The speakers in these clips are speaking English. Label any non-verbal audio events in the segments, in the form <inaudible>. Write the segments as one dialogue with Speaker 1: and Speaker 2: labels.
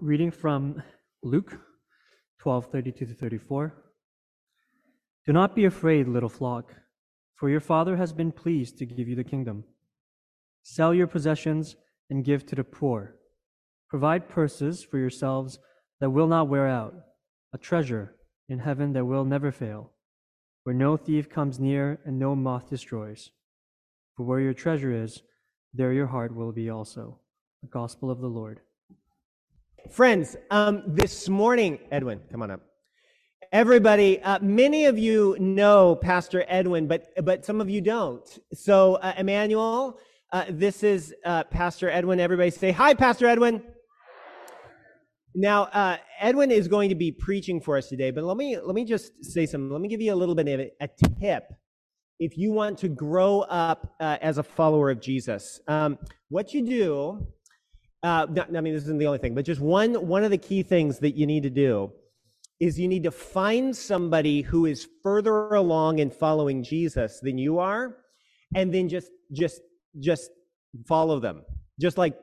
Speaker 1: reading from Luke 12 32 to 34. Do not be afraid, little flock, for your Father has been pleased to give you the kingdom. Sell your possessions and give to the poor. Provide purses for yourselves that will not wear out, a treasure in heaven that will never fail, where no thief comes near and no moth destroys. For where your treasure is, there your heart will be also. The gospel of the Lord.
Speaker 2: Friends, um, this morning, Edwin, come on up. Everybody, uh, many of you know Pastor Edwin, but but some of you don't. So, uh, Emmanuel, uh, this is uh, Pastor Edwin. Everybody say hi, Pastor Edwin. Now, uh, Edwin is going to be preaching for us today, but let me let me just say something. Let me give you a little bit of a tip if you want to grow up uh, as a follower of Jesus. Um, what you do, uh, I mean, this isn't the only thing, but just one one of the key things that you need to do is you need to find somebody who is further along in following Jesus than you are, and then just just just follow them, just like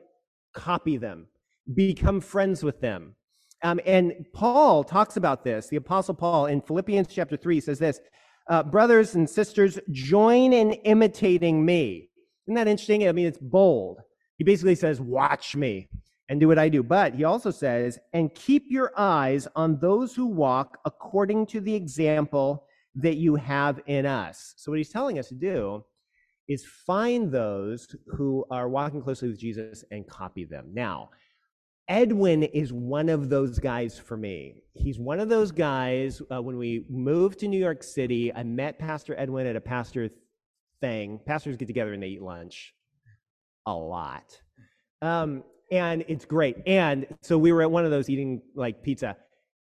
Speaker 2: copy them become friends with them. Um, and Paul talks about this. The Apostle Paul in Philippians chapter 3 says this uh, Brothers and sisters, join in imitating me. Isn't that interesting? I mean, it's bold. He basically says, Watch me and do what I do. But he also says, And keep your eyes on those who walk according to the example that you have in us. So, what he's telling us to do is find those who are walking closely with Jesus and copy them. Now, Edwin is one of those guys for me. He's one of those guys. Uh, when we moved to New York City, I met Pastor Edwin at a pastor thing. Pastors get together and they eat lunch a lot. Um, and it's great. And so we were at one of those eating like pizza.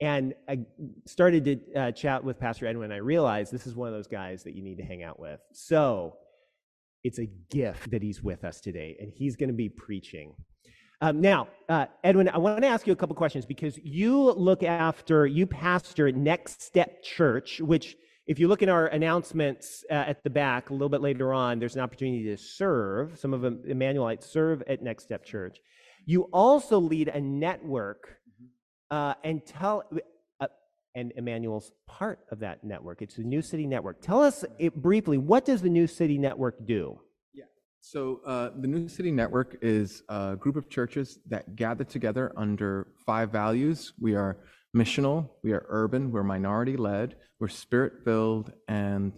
Speaker 2: And I started to uh, chat with Pastor Edwin. And I realized this is one of those guys that you need to hang out with. So it's a gift that he's with us today, and he's going to be preaching. Um, now, uh, Edwin, I want to ask you a couple questions because you look after, you pastor Next Step Church, which, if you look in our announcements uh, at the back a little bit later on, there's an opportunity to serve. Some of them, Emmanuelites, serve at Next Step Church. You also lead a network uh, and tell, uh, and Emmanuel's part of that network. It's the New City Network. Tell us it briefly, what does the New City Network do? Yeah.
Speaker 3: So, uh, the New City Network is a group of churches that gather together under five values. We are missional, we are urban, we're minority led, we're spirit filled, and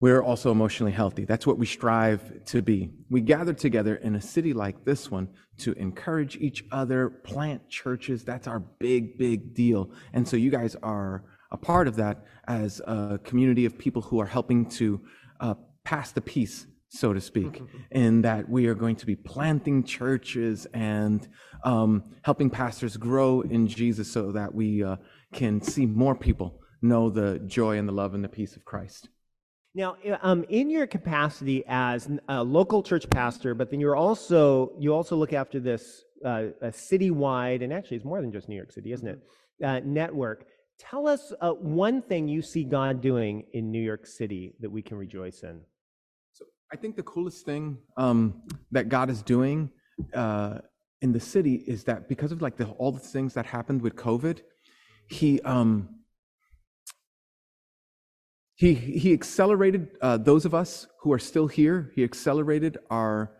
Speaker 3: we're also emotionally healthy. That's what we strive to be. We gather together in a city like this one to encourage each other, plant churches. That's our big, big deal. And so, you guys are a part of that as a community of people who are helping to uh, pass the peace so to speak, in that we are going to be planting churches and um, helping pastors grow in Jesus so that we uh, can see more people know the joy and the love and the peace of Christ.
Speaker 2: Now, um, in your capacity as a local church pastor, but then you're also you also look after this uh, a citywide, and actually it's more than just New York City, isn't it? Uh, network. Tell us uh, one thing you see God doing in New York City that we can rejoice in.
Speaker 3: I think the coolest thing um, that God is doing uh, in the city is that because of like the, all the things that happened with COVID, he um, he he accelerated uh, those of us who are still here. He accelerated our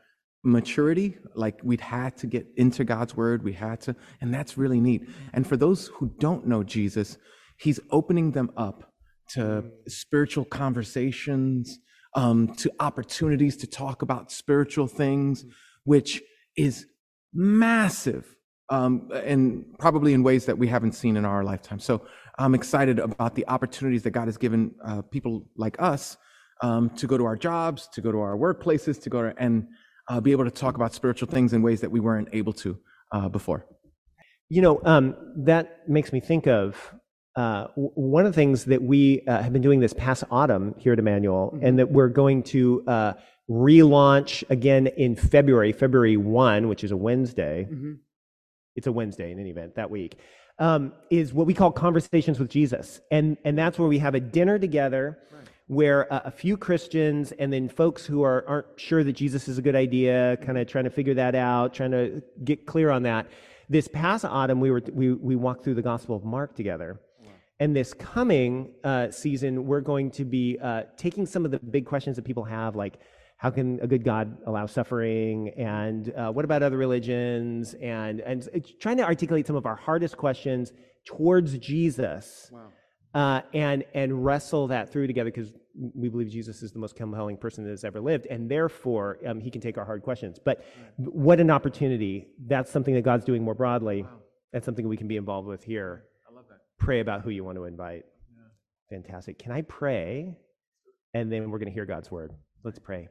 Speaker 3: maturity. Like we'd had to get into God's word. We had to, and that's really neat. And for those who don't know Jesus, He's opening them up to spiritual conversations um, to opportunities to talk about spiritual things, which is massive um, and probably in ways that we haven't seen in our lifetime. So I'm excited about the opportunities that God has given uh, people like us um, to go to our jobs, to go to our workplaces, to go to, and uh, be able to talk about spiritual things in ways that we weren't able to uh, before.
Speaker 2: You know, um, that makes me think of one of the things that we uh, have been doing this past autumn here at Emmanuel, mm-hmm. and that we're going to uh, relaunch again in February, February 1, which is a Wednesday. Mm-hmm. It's a Wednesday in any event that week, um, is what we call Conversations with Jesus. And, and that's where we have a dinner together. Where a few Christians and then folks who are, aren't sure that Jesus is a good idea, kind of trying to figure that out, trying to get clear on that, This past autumn, we were we we walked through the Gospel of Mark together. And this coming uh, season, we're going to be uh, taking some of the big questions that people have, like how can a good God allow suffering, and uh, what about other religions, and and trying to articulate some of our hardest questions towards Jesus,
Speaker 3: Wow.
Speaker 2: uh, and and wrestle that through together because we believe Jesus is the most compelling person that has ever lived, and therefore um, he can take our hard questions. But what an opportunity! That's something that God's doing more broadly. That's something we can be involved with here
Speaker 3: I love that.
Speaker 2: Pray about who you want to invite. Fantastic. Can I pray? And then we're going to hear God's word. Let's pray.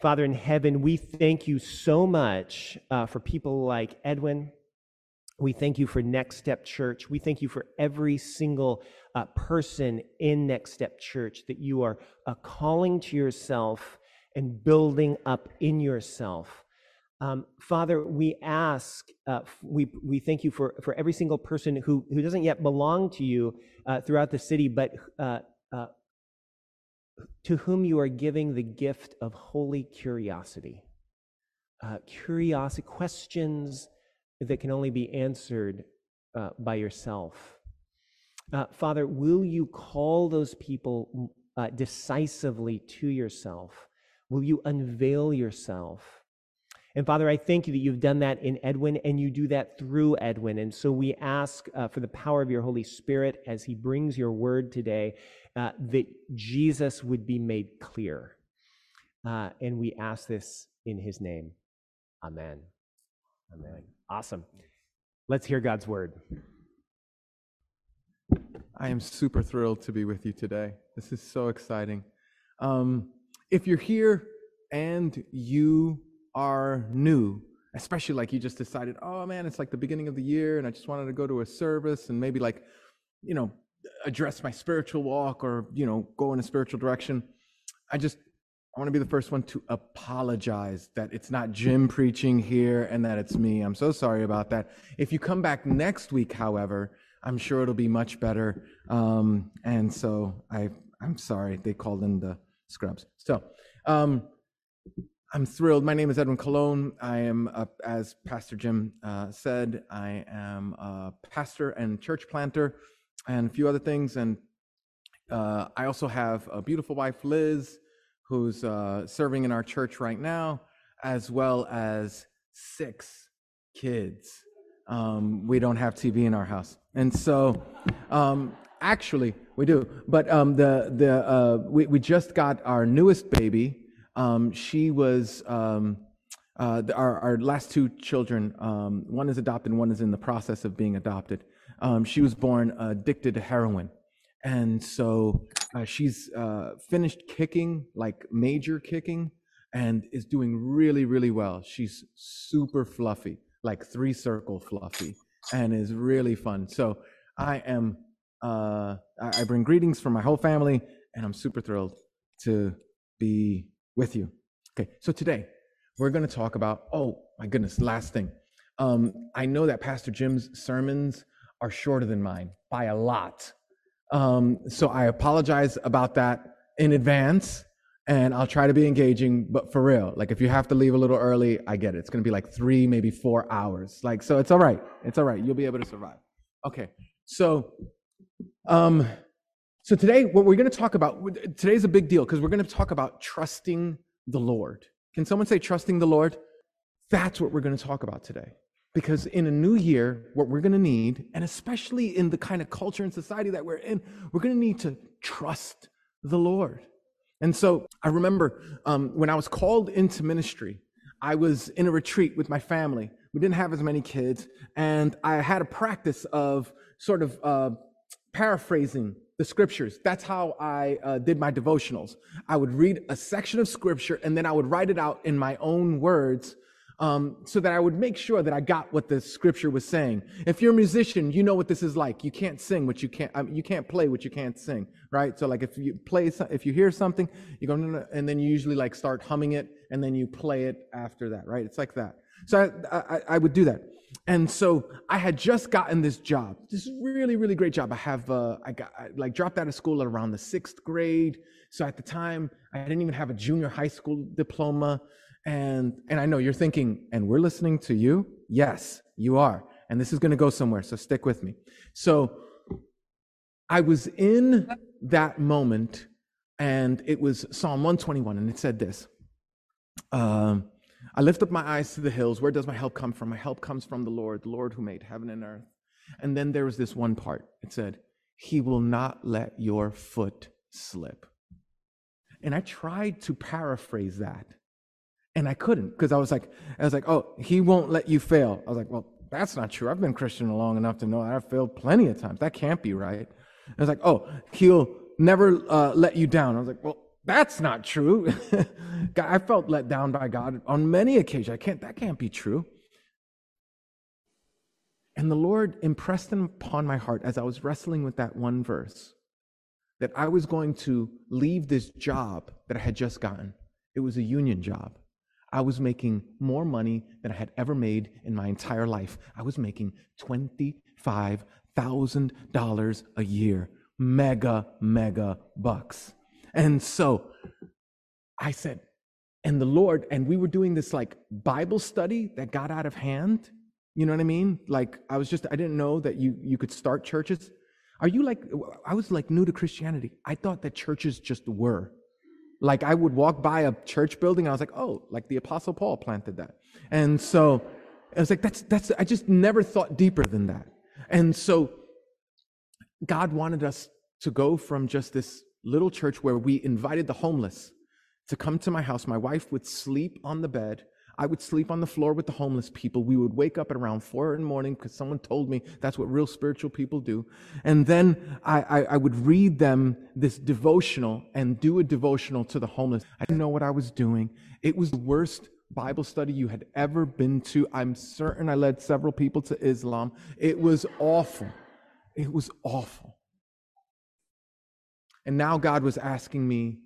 Speaker 2: Father in heaven, we thank you so much uh, for people like Edwin. We thank you for Next Step Church. We thank you for every single uh, person in Next Step Church that you are uh, calling to yourself and building up in yourself. Um, Father, we ask, uh, we, we thank you for, for every single person who, who doesn't yet belong to you uh, throughout the city, but uh, uh, to whom you are giving the gift of holy curiosity. Uh, curiosity, questions that can only be answered uh, by yourself. Father, will you call those people decisively to yourself? Will you unveil yourself? And Father, I thank you that you've done that in Edwin and you do that through Edwin. And so we ask uh, for the power of your Holy Spirit as he brings your word today uh, that Jesus would be made clear. Uh, and we ask this in his name. Amen. Amen. Awesome. Let's hear God's word.
Speaker 3: I am super thrilled to be with you today. This is so exciting. Um, if you're here and you are new, especially like you just decided, oh man, it's like the beginning of the year and I just wanted to go to a service and maybe like, you know, address my spiritual walk or, you know, go in a spiritual direction. I just, I want to be the first one to apologize that it's not Jim preaching here and that it's me. I'm so sorry about that. If you come back next week, however, I'm sure it'll be much better. Um, and so I, I'm sorry they called in the scrubs. So, um, I'm thrilled. My name is Edwin Colón. I am, uh, as Pastor Jim uh, said, I am a pastor and church planter and a few other things. And uh, I also have a beautiful wife, Liz, who's uh, serving in our church right now, as well as six kids. Um, we don't have TV in our house. And so, um, actually, we do. But um, the, the, uh, we, we just got our newest baby. Um, she was um, uh, our, our last two children. Um, one is adopted, one is in the process of being adopted. Um, she was born addicted to heroin, and so uh, she's uh, finished kicking, like major kicking, and is doing really, really well. She's super fluffy, like three circle fluffy, and is really fun. So I am. Uh, I bring greetings from my whole family, and I'm super thrilled to be with you. Okay, so today we're going to talk about, oh my goodness, last thing. Um, I know that Pastor Jim's sermons are shorter than mine by a lot. Um, so I apologize about that in advance, and I'll try to be engaging, but for real, like if you have to leave a little early, I get it. It's going to be like three, maybe four hours. Like, so it's all right. It's all right. You'll be able to survive. Okay, so um, so today, what we're going to talk about, today's a big deal because we're going to talk about trusting the Lord. Can someone say trusting the Lord? That's what we're going to talk about today. Because in a new year, what we're going to need, and especially in the kind of culture and society that we're in, we're going to need to trust the Lord. And so I remember um, when I was called into ministry, I was in a retreat with my family. We didn't have as many kids, and I had a practice of sort of uh, paraphrasing the scriptures. That's how I uh, did my devotionals. I would read a section of scripture and then I would write it out in my own words um, so that I would make sure that I got what the scripture was saying. If you're a musician, you know what this is like. You can't sing what you can't. I mean, you can't play what you can't sing, right? So like if you play, if you hear something, you go "No, no," and then you usually like start humming it, and then you play it after that, right? It's like that. So I, I, I would do that. And so I had just gotten this job, this really, really great job. I have, uh, I got, I, like dropped out of school at around the sixth grade. So at the time, I didn't even have a junior high school diploma. And, and I know you're thinking, and we're listening to you? Yes, you are. And this is going to go somewhere, so stick with me. So I was in that moment, and it was Psalm 121, and it said this um, I lift up my eyes to the hills. Where does my help come from? My help comes from the Lord, the Lord who made heaven and earth. And then there was this one part. It said, He will not let your foot slip. And I tried to paraphrase that. And I couldn't because I was like, I was like, oh, he won't let you fail. I was like, well, that's not true. I've been Christian long enough to know that I've failed plenty of times. That can't be right. I was like, oh, he'll never uh, let you down. I was like, well, that's not true. <laughs> I felt let down by God on many occasions. I can't, that can't be true. And the Lord impressed them upon my heart as I was wrestling with that one verse that I was going to leave this job that I had just gotten. It was a union job. I was making more money than I had ever made in my entire life. I was making $25,000 a year. Mega, mega bucks. And so I said, and the Lord, and we were doing this like Bible study that got out of hand. You know what I mean? Like I was just, I didn't know that you you could start churches. Are you like, I was like new to Christianity. I thought that churches just were. Like I would walk by a church building, I was like, oh, like the Apostle Paul planted that. And so I was like, that's, that's, I just never thought deeper than that. And so God wanted us to go from just this little church where we invited the homeless to come to my house. My wife would sleep on the bed I would sleep on the floor with the homeless people. We would wake up at around four in the morning because someone told me that's what real spiritual people do. And then I, I, I, would read them this devotional and do a devotional to the homeless. I didn't know what I was doing. It was the worst Bible study you had ever been to. I'm certain I led several people to Islam. It was awful. It was awful. And now God was asking me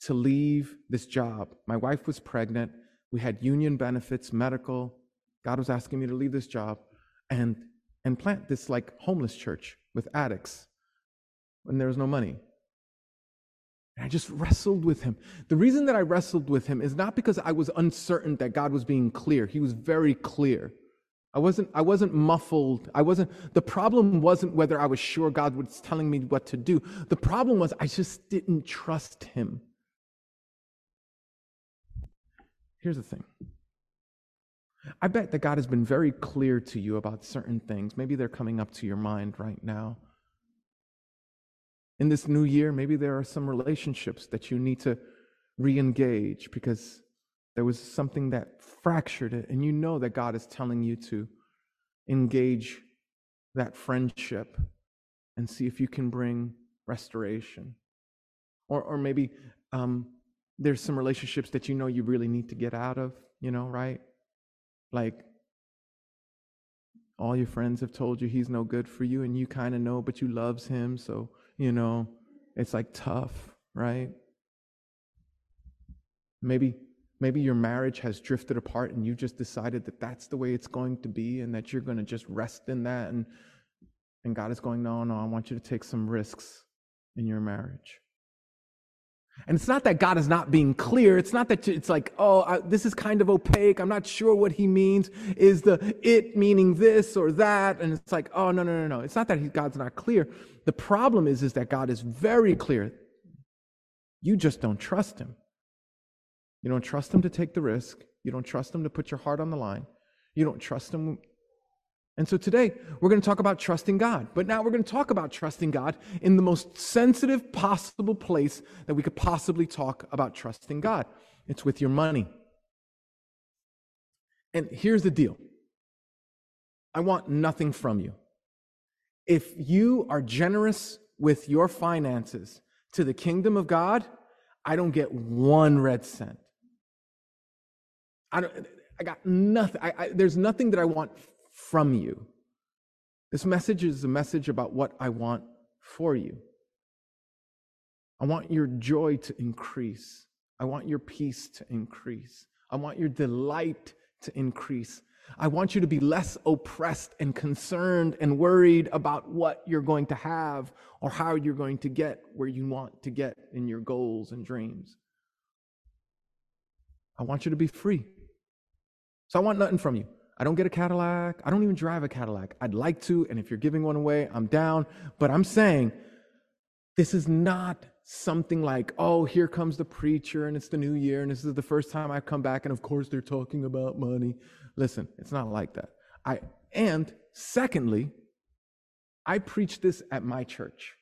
Speaker 3: to leave this job. My wife was pregnant. We had union benefits, medical. God was asking me to leave this job and, and plant this like homeless church with addicts when there was no money. And I just wrestled with him. The reason that I wrestled with him is not because I was uncertain that God was being clear. He was very clear. I wasn't, I wasn't muffled. I wasn't, the problem wasn't whether I was sure God was telling me what to do. The problem was I just didn't trust him. Here's the thing I bet that God has been very clear to you about certain things. Maybe they're coming up to your mind right now. In this new year, maybe there are some relationships that you need to re engage because there was something that fractured it, and you know that God is telling you to engage that friendship and see if you can bring restoration. Or, or maybe um, there's some relationships that you know you really need to get out of, you know, right? Like all your friends have told you he's no good for you and you kind of know but you loves him, so, you know, it's like tough, right? Maybe maybe your marriage has drifted apart and you just decided that that's the way it's going to be and that you're going to just rest in that and and God is going, "No, no, I want you to take some risks in your marriage." And it's not that God is not being clear. It's not that it's like, oh, I, this is kind of opaque. I'm not sure what he means. Is the it meaning this or that? And it's like, oh, no, no, no, no. It's not that he, God's not clear. The problem is, is that God is very clear. You just don't trust him. You don't trust him to take the risk. You don't trust him to put your heart on the line. You don't trust him and so today we're going to talk about trusting God. But now we're going to talk about trusting God in the most sensitive possible place that we could possibly talk about trusting God. It's with your money. And here's the deal I want nothing from you. If you are generous with your finances to the kingdom of God, I don't get one red cent. I, don't, I got nothing. I, I, there's nothing that I want from you. This message is a message about what I want for you. I want your joy to increase. I want your peace to increase. I want your delight to increase. I want you to be less oppressed and concerned and worried about what you're going to have or how you're going to get where you want to get in your goals and dreams. I want you to be free. So I want nothing from you. I don't get a Cadillac. I don't even drive a Cadillac. I'd like to, and if you're giving one away, I'm down. But I'm saying this is not something like, oh, here comes the preacher and it's the new year and this is the first time I've come back and of course they're talking about money. Listen, it's not like that. I and secondly, I preach this at my church.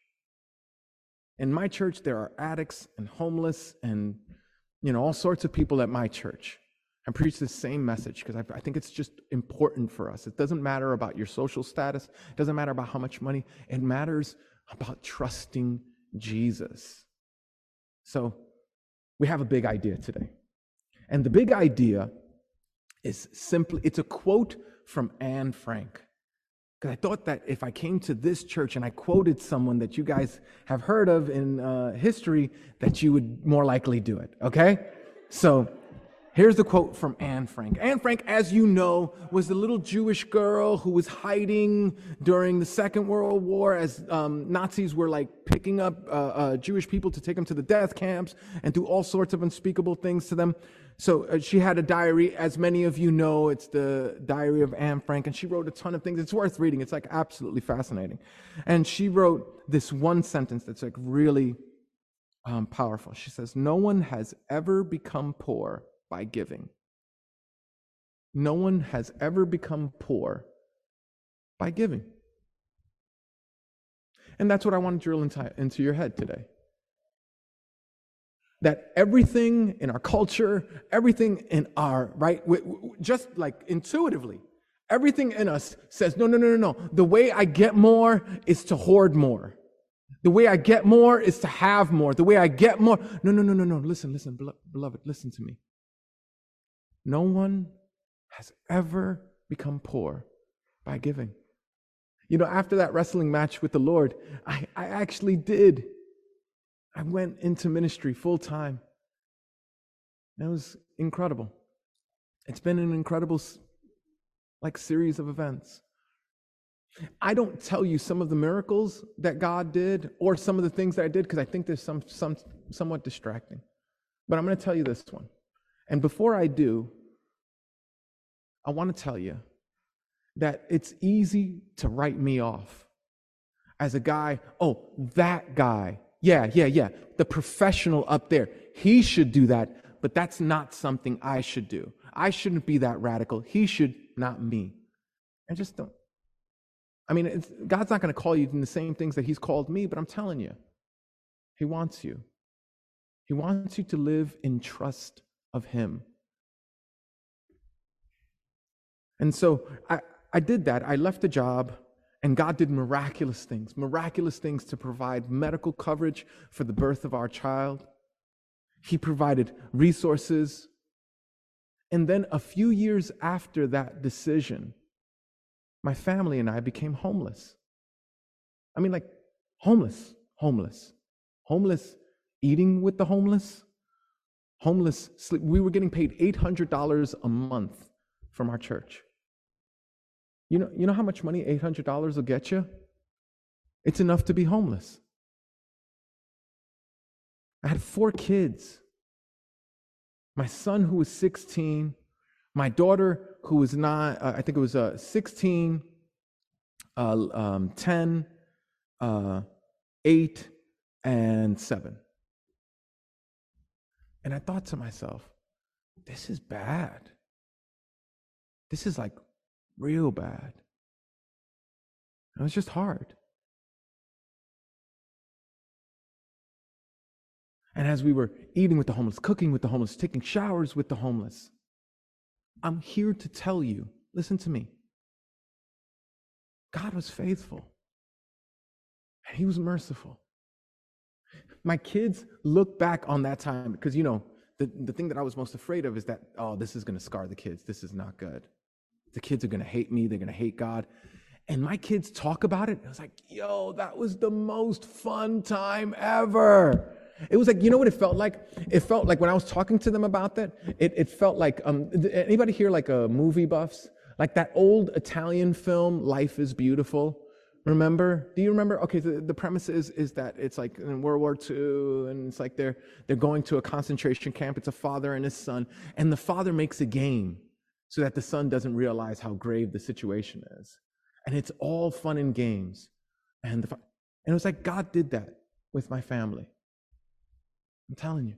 Speaker 3: In my church, there are addicts and homeless and you know all sorts of people at my church. I preach the same message because I, I, think it's just important for us. It doesn't matter about your social status, it doesn't matter about how much money, it matters about trusting Jesus. So we have a big idea today. And the big idea is simply, it's a quote from Anne Frank. Because I thought that if I came to this church and I quoted someone that you guys have heard of in uh, history, that you would more likely do it, okay? So Here's the quote from Anne Frank. Anne Frank, as you know, was the little Jewish girl who was hiding during the Second World War as um, Nazis were like picking up uh, uh, Jewish people to take them to the death camps and do all sorts of unspeakable things to them. So uh, she had a diary, as many of you know, it's the diary of Anne Frank, and she wrote a ton of things. It's worth reading. It's like absolutely fascinating. And she wrote this one sentence that's like really um, powerful. She says, No one has ever become poor by giving. No one has ever become poor by giving. And that's what I want to drill into, your head today. That everything in our culture, everything in our, right, just like intuitively, everything in us says, no, no, no, no, no. The way I get more is to hoard more. The way I get more is to have more. The way I get more. No, no, no, no, no. Listen, listen, beloved, listen to me. No one has ever become poor by giving. You know, after that wrestling match with the Lord, I, I actually did. I went into ministry full time. It was incredible. It's been an incredible like series of events. I don't tell you some of the miracles that God did or some of the things that I did because I think there's some, some somewhat distracting. But I'm going to tell you this one. And before I do, I want to tell you that it's easy to write me off as a guy, oh, that guy. Yeah, yeah, yeah. The professional up there. He should do that, but that's not something I should do. I shouldn't be that radical. He should, not me. I just don't. I mean, God's not going to call you in the same things that He's called me, but I'm telling you, He wants you. He wants you to live in trust of Him. And so I, I did that. I left the job, and God did miraculous things, miraculous things to provide medical coverage for the birth of our child. He provided resources. And then a few years after that decision, my family and I became homeless. I mean, like, homeless, homeless, homeless, eating with the homeless, homeless sleep. We were getting paid $800 a month from our church. You know, you know how much money $800 will get you? It's enough to be homeless. I had four kids. My son, who was 16, my daughter, who was not, uh, I think it was uh, 16, uh, um, 10, uh, 8, and 7. And I thought to myself, this is bad. This is like real bad. It was just hard. And as we were eating with the homeless, cooking with the homeless, taking showers with the homeless, I'm here to tell you listen to me. God was faithful, and He was merciful. My kids look back on that time because, you know, the, the thing that I was most afraid of is that, oh, this is going to scar the kids. This is not good. The kids are going to hate me. They're going to hate God. And my kids talk about it. I was like, yo, that was the most fun time ever. It was like, you know what it felt like? It felt like when I was talking to them about that, it, it felt like, um, anybody here like a movie buffs? Like that old Italian film, Life is Beautiful, Remember? Do you remember? Okay, the, the premise is, is that it's like in World War II, and it's like they're, they're going to a concentration camp. It's a father and his son, and the father makes a game so that the son doesn't realize how grave the situation is. And it's all fun and games. And, the, and it was like God did that with my family. I'm telling you,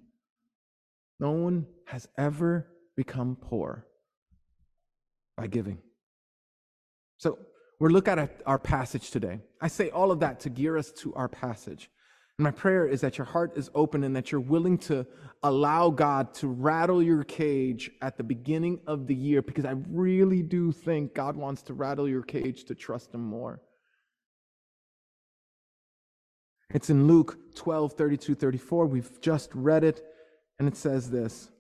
Speaker 3: no one has ever become poor by giving. So we're looking at our passage today. I say all of that to gear us to our passage. My prayer is that your heart is open and that you're willing to allow God to rattle your cage at the beginning of the year because I really do think God wants to rattle your cage to trust Him more. It's in Luke 12, 32, 34. We've just read it, and it says this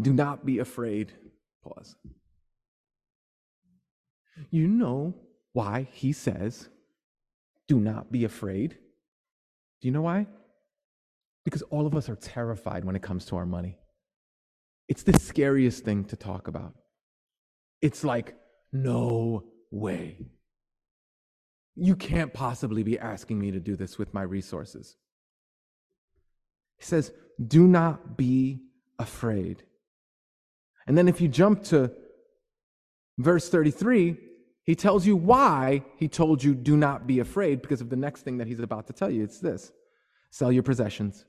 Speaker 3: Do not be afraid. Pause. You know why he says, Do not be afraid. Do you know why? Because all of us are terrified when it comes to our money. It's the scariest thing to talk about. It's like, no way. You can't possibly be asking me to do this with my resources. He says, do not be afraid. And then if you jump to verse 33, he tells you why he told you, do not be afraid, because of the next thing that he's about to tell you. It's this sell your possessions.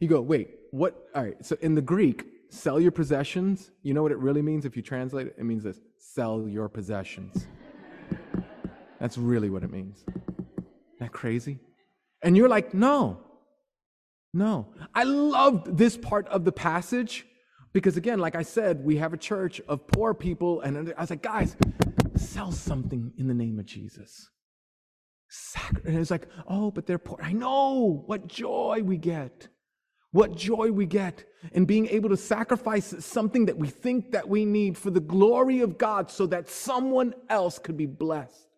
Speaker 3: You go, wait, what? All right, so in the Greek, sell your possessions, you know what it really means if you translate it? It means this sell your possessions. That's really what it means. Isn't that crazy? And you're like, no, no. I loved this part of the passage because again, like I said, we have a church of poor people, and I was like, guys, sell something in the name of Jesus. And it's like, oh, but they're poor. I know what joy we get. What joy we get in being able to sacrifice something that we think that we need for the glory of God so that someone else could be blessed.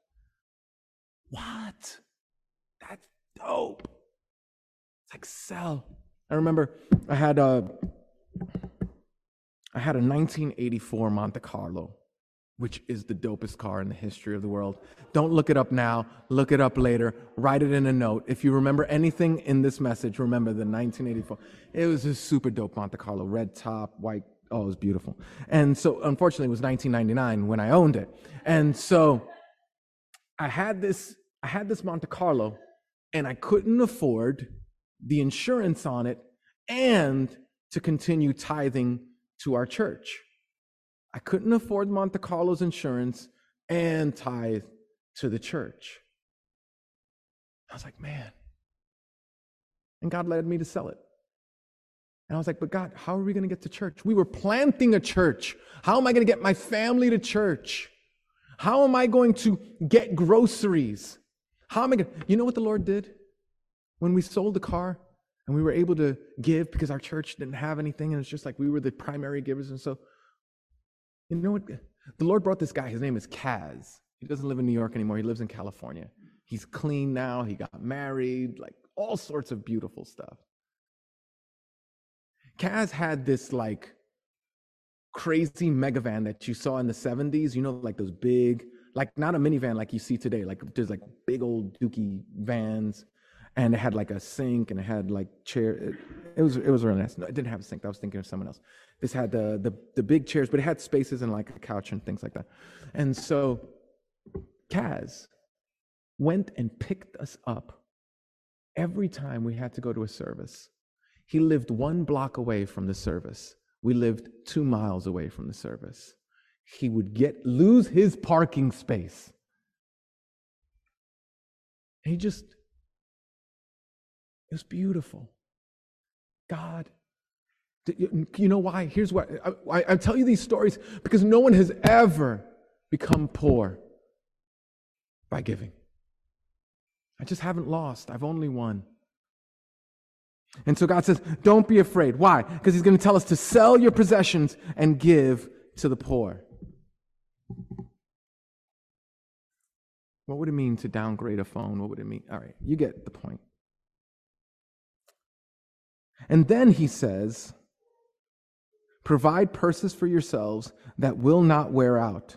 Speaker 3: What? That's dope. It's like sell. I remember I had a I had a 1984 Monte Carlo, which is the dopest car in the history of the world. Don't look it up now, look it up later, write it in a note. If you remember anything in this message, remember the 1984. It was a super dope Monte Carlo, red top, white. Oh, it was beautiful. And so, unfortunately, it was 1999 when I owned it. And so, I had this, I had this Monte Carlo, and I couldn't afford the insurance on it and to continue tithing to our church. I couldn't afford Monte Carlo's insurance and tithe to the church. I was like, man. And God led me to sell it. And I was like, but God, how are we going to get to church? We were planting a church. How am I going to get my family to church? How am I going to get groceries? How am I going to? You know what the Lord did? When we sold the car, and we were able to give because our church didn't have anything, and it's just like we were the primary givers. And so, you know what? The Lord brought this guy. His name is Kaz. He doesn't live in New York anymore. He lives in California. He's clean now. He got married, like all sorts of beautiful stuff. Kaz had this like crazy megavan that you saw in the 70s, you know, like those big, like not a minivan like you see today, like there's like big old dookie vans and it had like a sink and it had like chair. It, it, was it was really nice. No, it didn't have a sink. I was thinking of someone else. This had the the the big chairs, but it had spaces and like a couch and things like that. And so, Kaz went and picked us up every time we had to go to a service. He lived one block away from the service. We lived two miles away from the service. He would get lose his parking space. He just it was beautiful. God, you know why? Here's why. I, I, tell you these stories because no one has ever become poor by giving. I just haven't lost, I've only won. And so God says, Don't be afraid. Why? Because He's going to tell us to sell your possessions and give to the poor. What would it mean to downgrade a phone? What would it mean? All right, you get the point. And then he says, Provide purses for yourselves that will not wear out,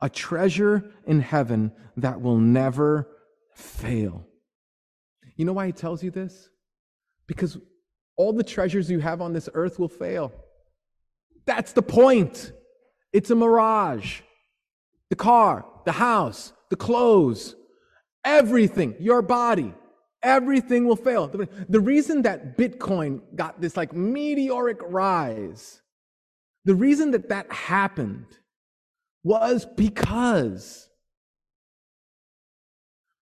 Speaker 3: a treasure in heaven that will never fail. You know why he tells you this? Because all the treasures you have on this earth will fail. That's the point. It's a mirage. The car, the house, the clothes, everything, your body, everything will fail. The, reason that Bitcoin got this like meteoric rise, the reason that that happened was because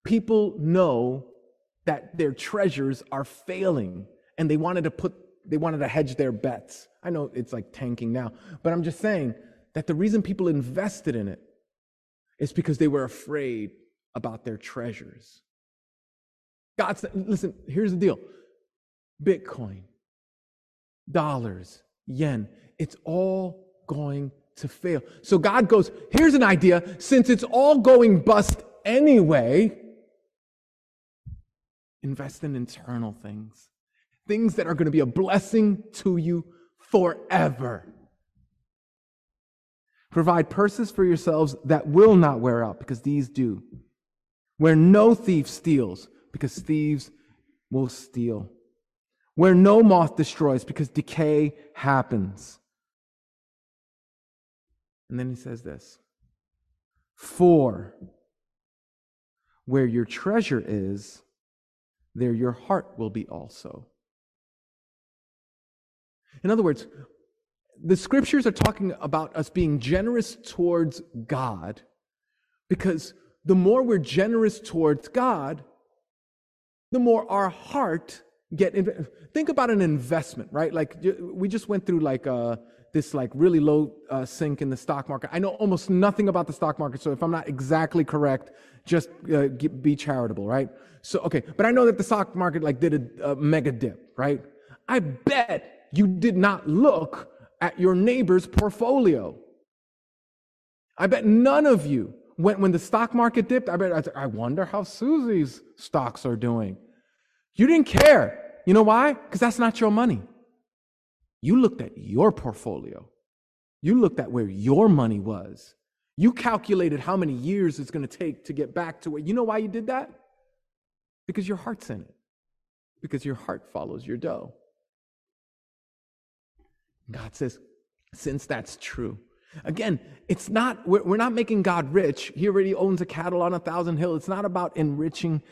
Speaker 3: people know that their treasures are failing and they wanted to put they wanted to hedge their bets. I know it's like tanking now, but I'm just saying that the reason people invested in it is because they were afraid about their treasures. God said, listen, here's the deal Bitcoin, dollars, yen, it's all going to fail. So God goes, here's an idea. Since it's all going bust anyway, invest in internal things, things that are going to be a blessing to you forever. Provide purses for yourselves that will not wear out, because these do. Where no thief steals, because thieves will steal. Where no moth destroys, because decay happens. And then he says this For where your treasure is, there your heart will be also. In other words, the scriptures are talking about us being generous towards God because the more we're generous towards God, the more our heart get in, think about an investment right? Like we just went through like uh, this like really low uh, sink in the stock market. I know almost nothing about the stock market so if i'm not exactly correct just uh, be charitable right? So okay but i know that the stock market like did a, a mega dip right? I bet you did not look at your neighbor's portfolio. I bet none of you when, when the stock market dipped, I, bet, I wonder how Susie's stocks are doing. You didn't care. You know why? Because that's not your money. You looked at your portfolio. You looked at where your money was. You calculated how many years it's going to take to get back to where. You know why you did that? Because your heart's in it. Because your heart follows your dough. God says, since that's true, Again, it's not, we're, not making God rich. He already owns a cattle on a thousand hill. It's not about enriching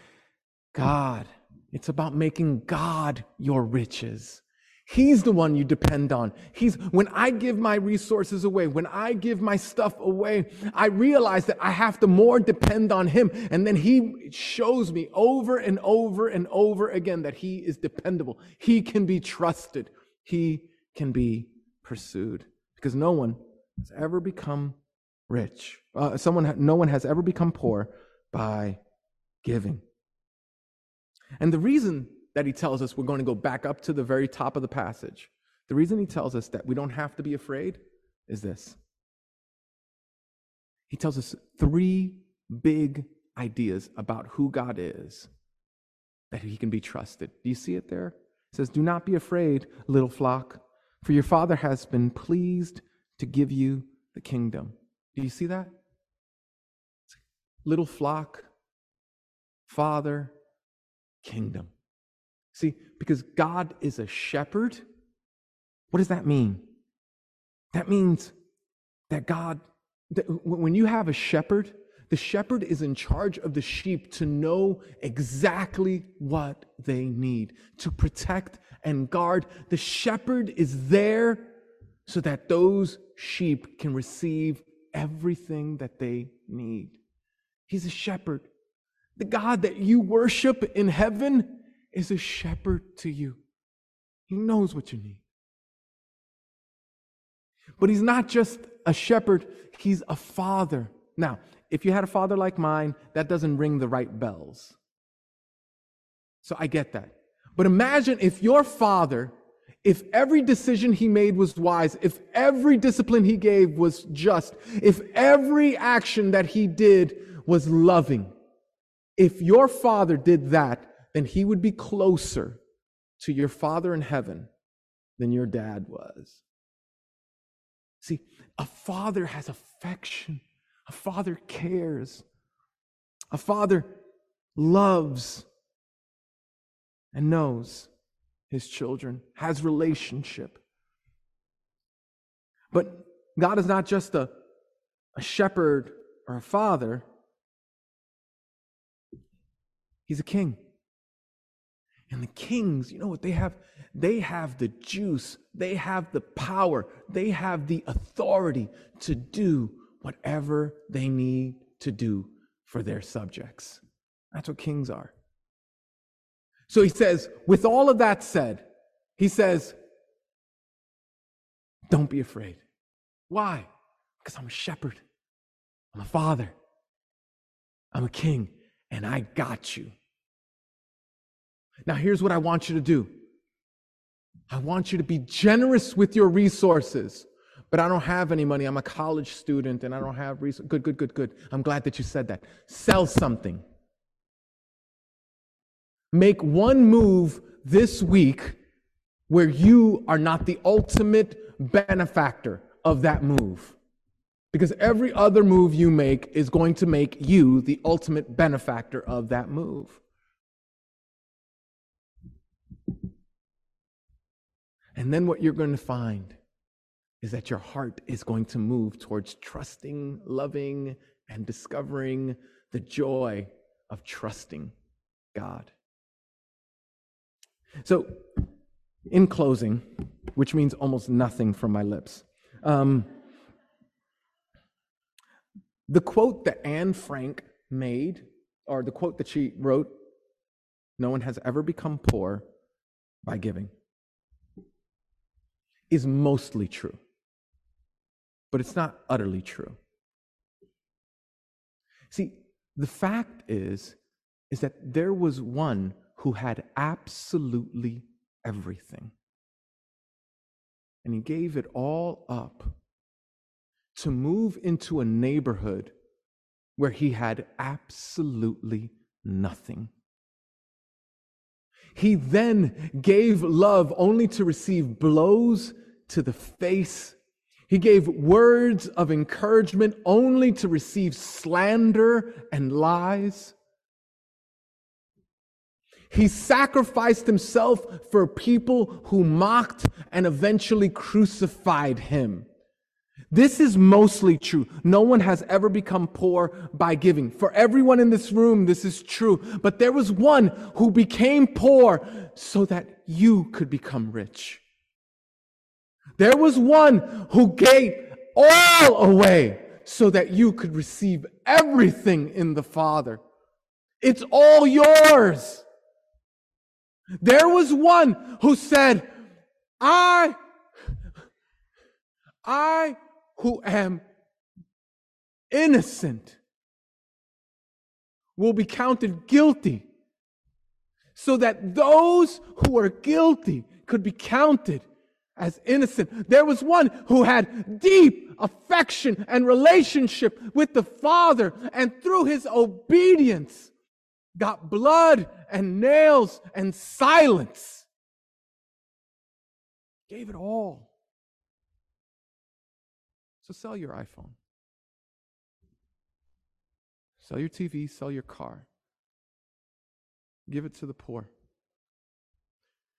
Speaker 3: God. It's about making God your riches. He's the one you depend on. He's, when I give my resources away, when I give my stuff away, I realize that I have to more depend on Him. And then He shows me over and over and over again that He is dependable. He can be trusted. He can be pursued because no one has ever become rich. Uh, someone, no one has ever become poor by giving. And the reason that he tells us we're going to go back up to the very top of the passage, the reason he tells us that we don't have to be afraid is this. He tells us three big ideas about who God is that he can be trusted. Do you see it there? It says, Do not be afraid, little flock, for your Father has been pleased to give you the kingdom. Do you see that? Little flock, father, kingdom. See, because God is a shepherd, what does that mean? That means that God, that when you have a shepherd, the shepherd is in charge of the sheep to know exactly what they need, to protect and guard. The shepherd is there so that those sheep can receive everything that they need. He's a shepherd. The God that you worship in heaven is a shepherd to you. He knows what you need. But he's not just a shepherd, he's a father. Now, if you had a father like mine, that doesn't ring the right bells. So I get that. But imagine if your father if every decision he made was wise, if every discipline he gave was just, if every action that he did was loving, if your father did that, then he would be closer to your father in heaven than your dad was. See, a father has affection A father cares. A father loves and knows his children, has relationship. But God is not just a, a shepherd or a father, he's a king. And the kings, you know what they have? They have the juice, they have the power, they have the authority to do whatever they need to do for their subjects. That's what kings are. So he says, with all of that said, he says, don't be afraid. Why? Because I'm a shepherd, I'm a father, I'm a king, and I got you. Now, here's what I want you to do I want you to be generous with your resources. But I don't have any money. I'm a college student and I don't have resources. Good, good, good, good. I'm glad that you said that. Sell something. Make one move this week where you are not the ultimate benefactor of that move. Because every other move you make is going to make you the ultimate benefactor of that move. And then what you're going to find is that your heart is going to move towards trusting, loving, and discovering the joy of trusting God. So, in closing, which means almost nothing from my lips, um, the quote that Anne Frank made, or the quote that she wrote, no one has ever become poor by giving, is mostly true. But it's not utterly true. See, the fact is, is that there was one who had absolutely everything. And he gave it all up to move into a neighborhood where he had absolutely nothing. He then gave love only to receive blows to the face. He gave words of encouragement only to receive slander and lies. He sacrificed himself for people who mocked and eventually crucified him. This is mostly true. No one has ever become poor by giving. For everyone in this room, this is true. But there was one who became poor so that you could become rich. There was one who gave all away so that you could receive everything in the Father. It's all yours. There was one who said, I, I who am innocent will be counted guilty so that those who are guilty could be counted as innocent. There was one who had deep affection and relationship with the Father, and through his obedience, got blood and nails and silence. Gave it all. So sell your iPhone. Sell your TV, sell your car. Give it to the poor.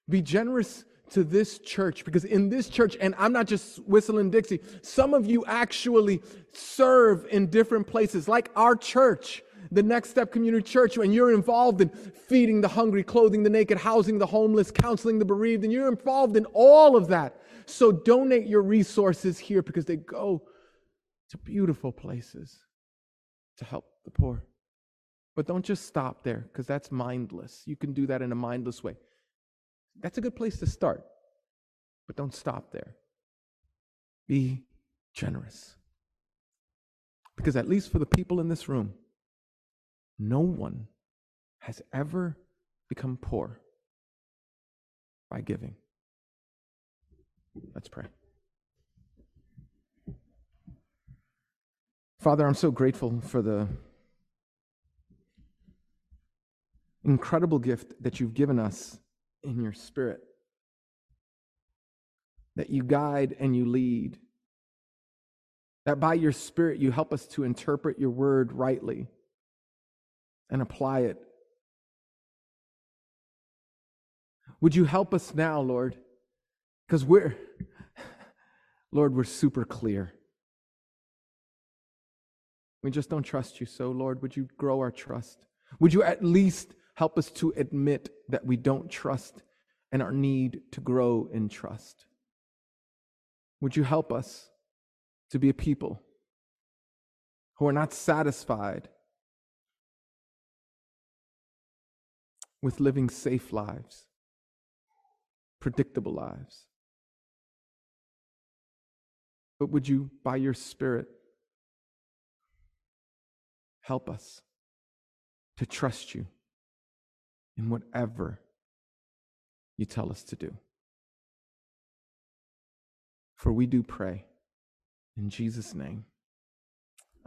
Speaker 3: Be generous to this church because in this church, and I'm not just whistling Dixie, some of you actually serve in different places, like our church the Next Step Community Church, and you're involved in feeding the hungry, clothing the naked, housing the homeless, counseling the bereaved, and you're involved in all of that. So donate your resources here because they go to beautiful places to help the poor. But don't just stop there because that's mindless. You can do that in a mindless way. That's a good place to start, but don't stop there. Be generous. Because, at least for the people in this room, no one has ever become poor by giving. Let's pray. Father, I'm so grateful for the incredible gift that you've given us in your spirit, that you guide and you lead, That by your Spirit, you help us to interpret your word rightly and apply it. Would you help us now, Lord? Because we're, <sighs> Lord, we're super clear. We just don't trust you. So, Lord, would you grow our trust? Would you at least help us to admit that we don't trust and our need to grow in trust? Would you help us to be a people who are not satisfied with living safe lives, predictable lives? But would you, by your Spirit, help us to trust you in whatever you tell us to do? For we do pray in Jesus' name.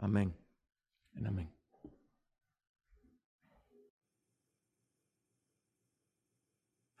Speaker 3: Amen and amen.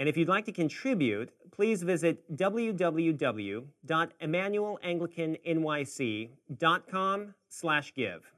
Speaker 2: And if you'd like to contribute, please visit www.emmanuelanglicannyc.com slash give.